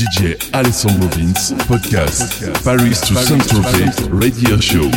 DJ Alessandro Vince, podcast, Paris to Saint-Tropez, radio show.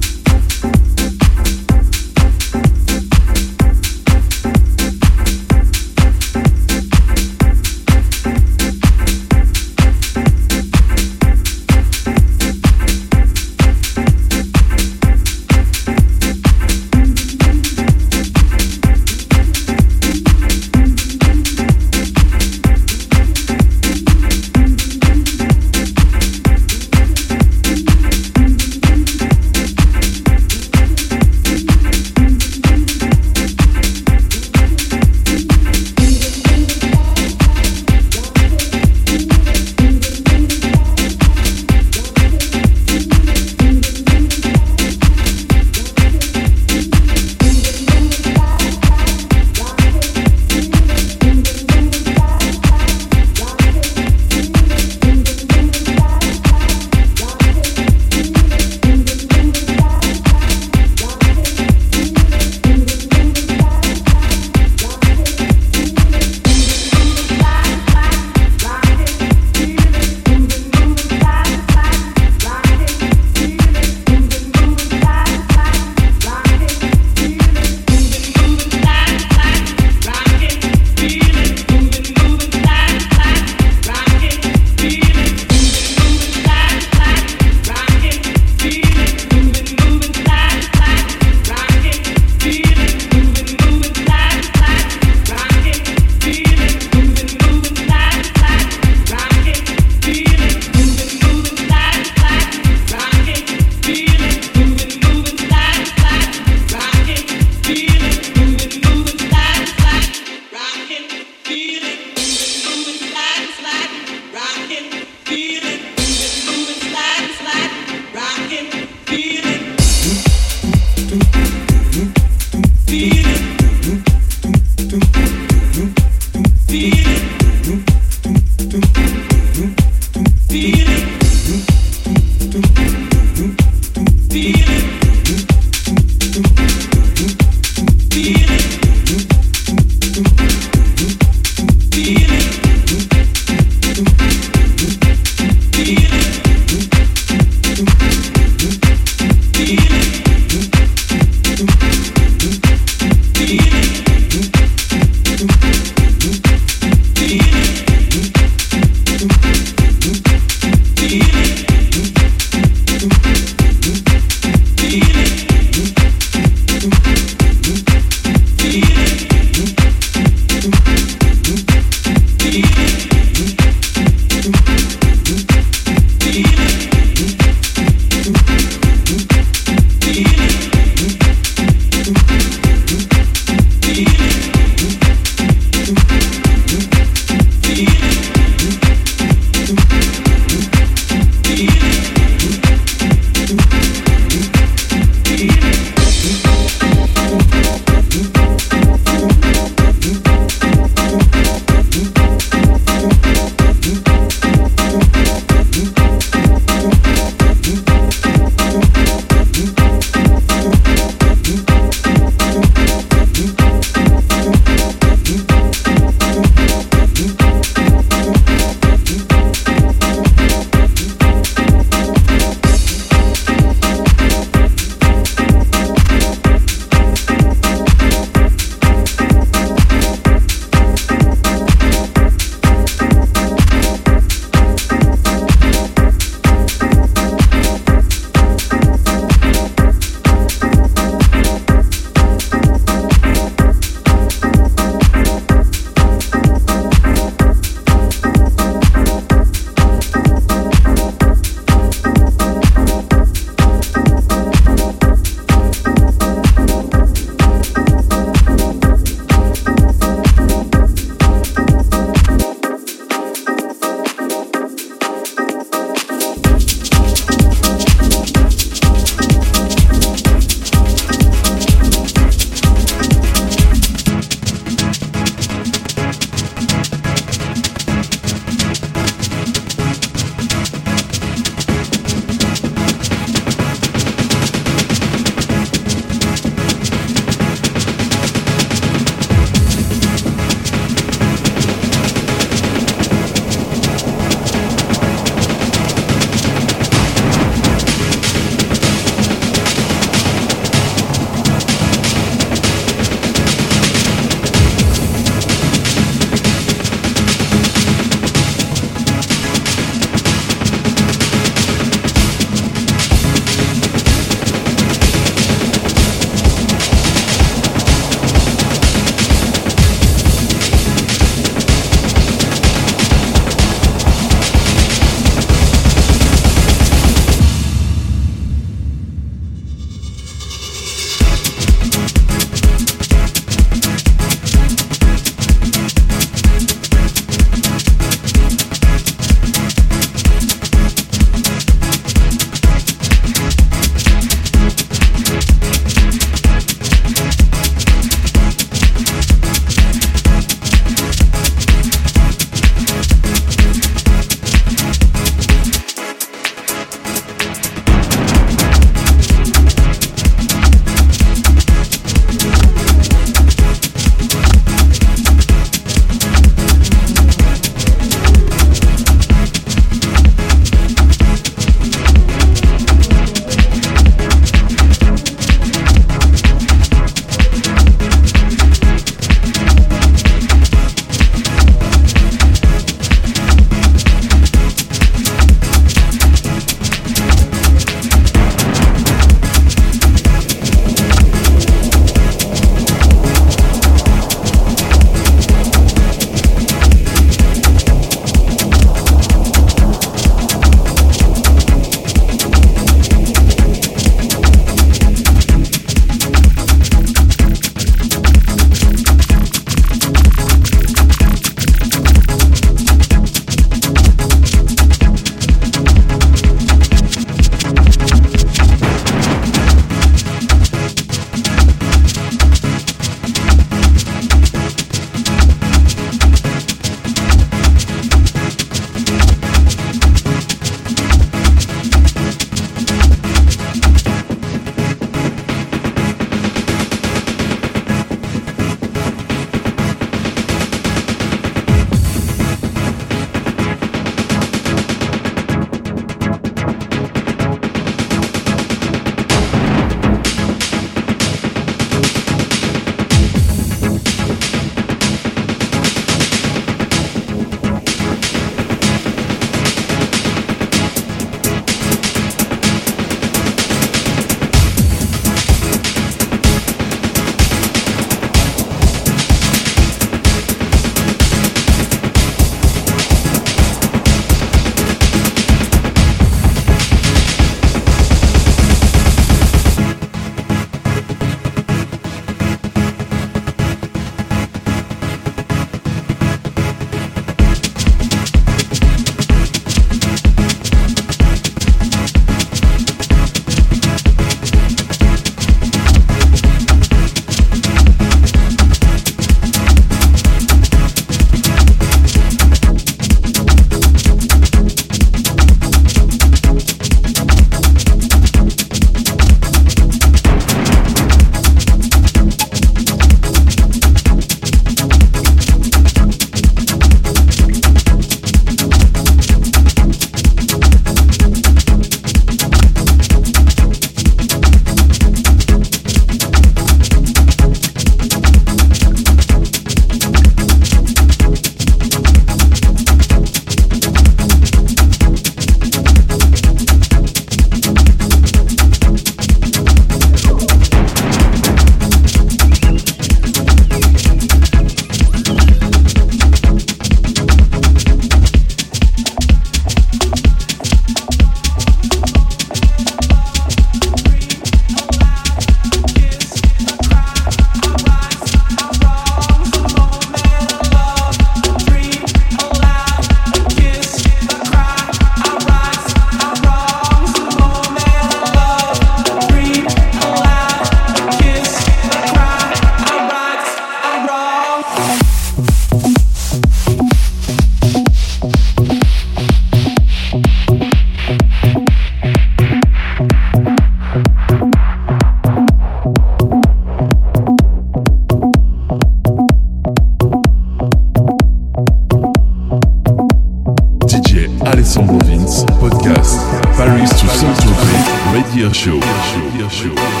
You.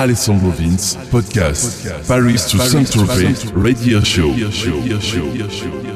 Alessandro Vince, podcast, Paris to Saint-Tropez, radio show.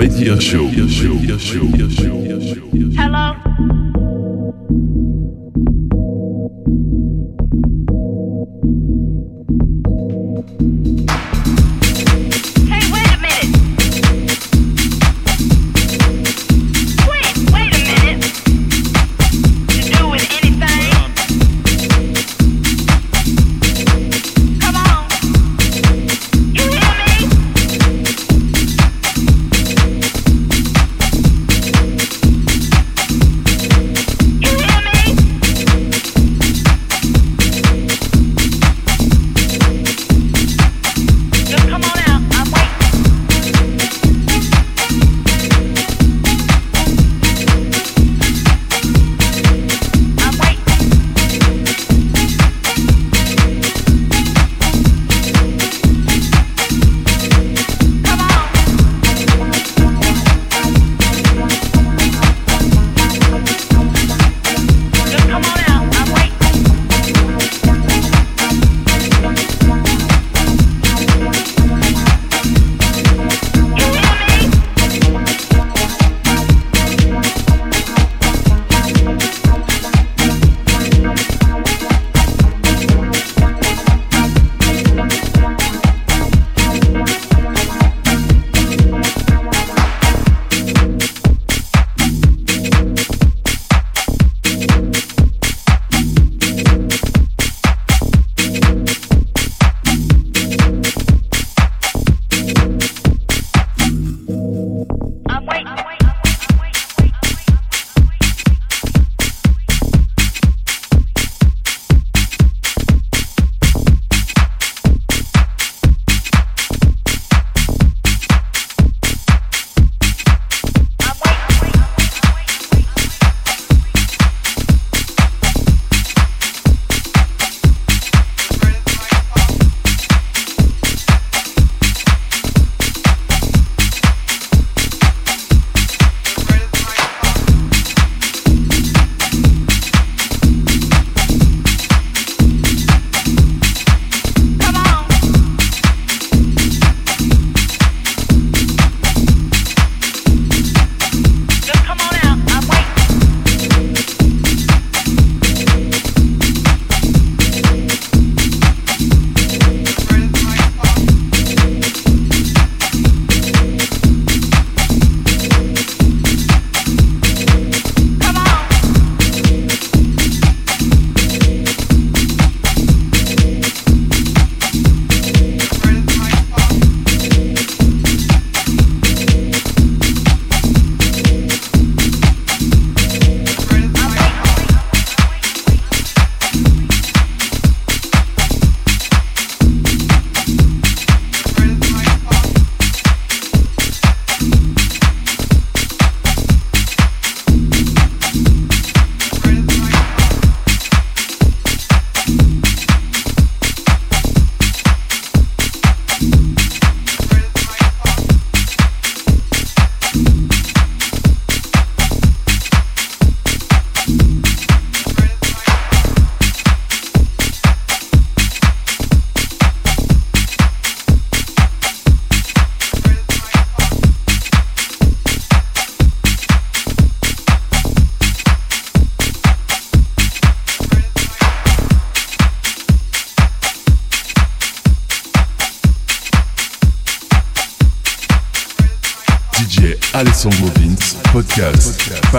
Radio Show.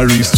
Paris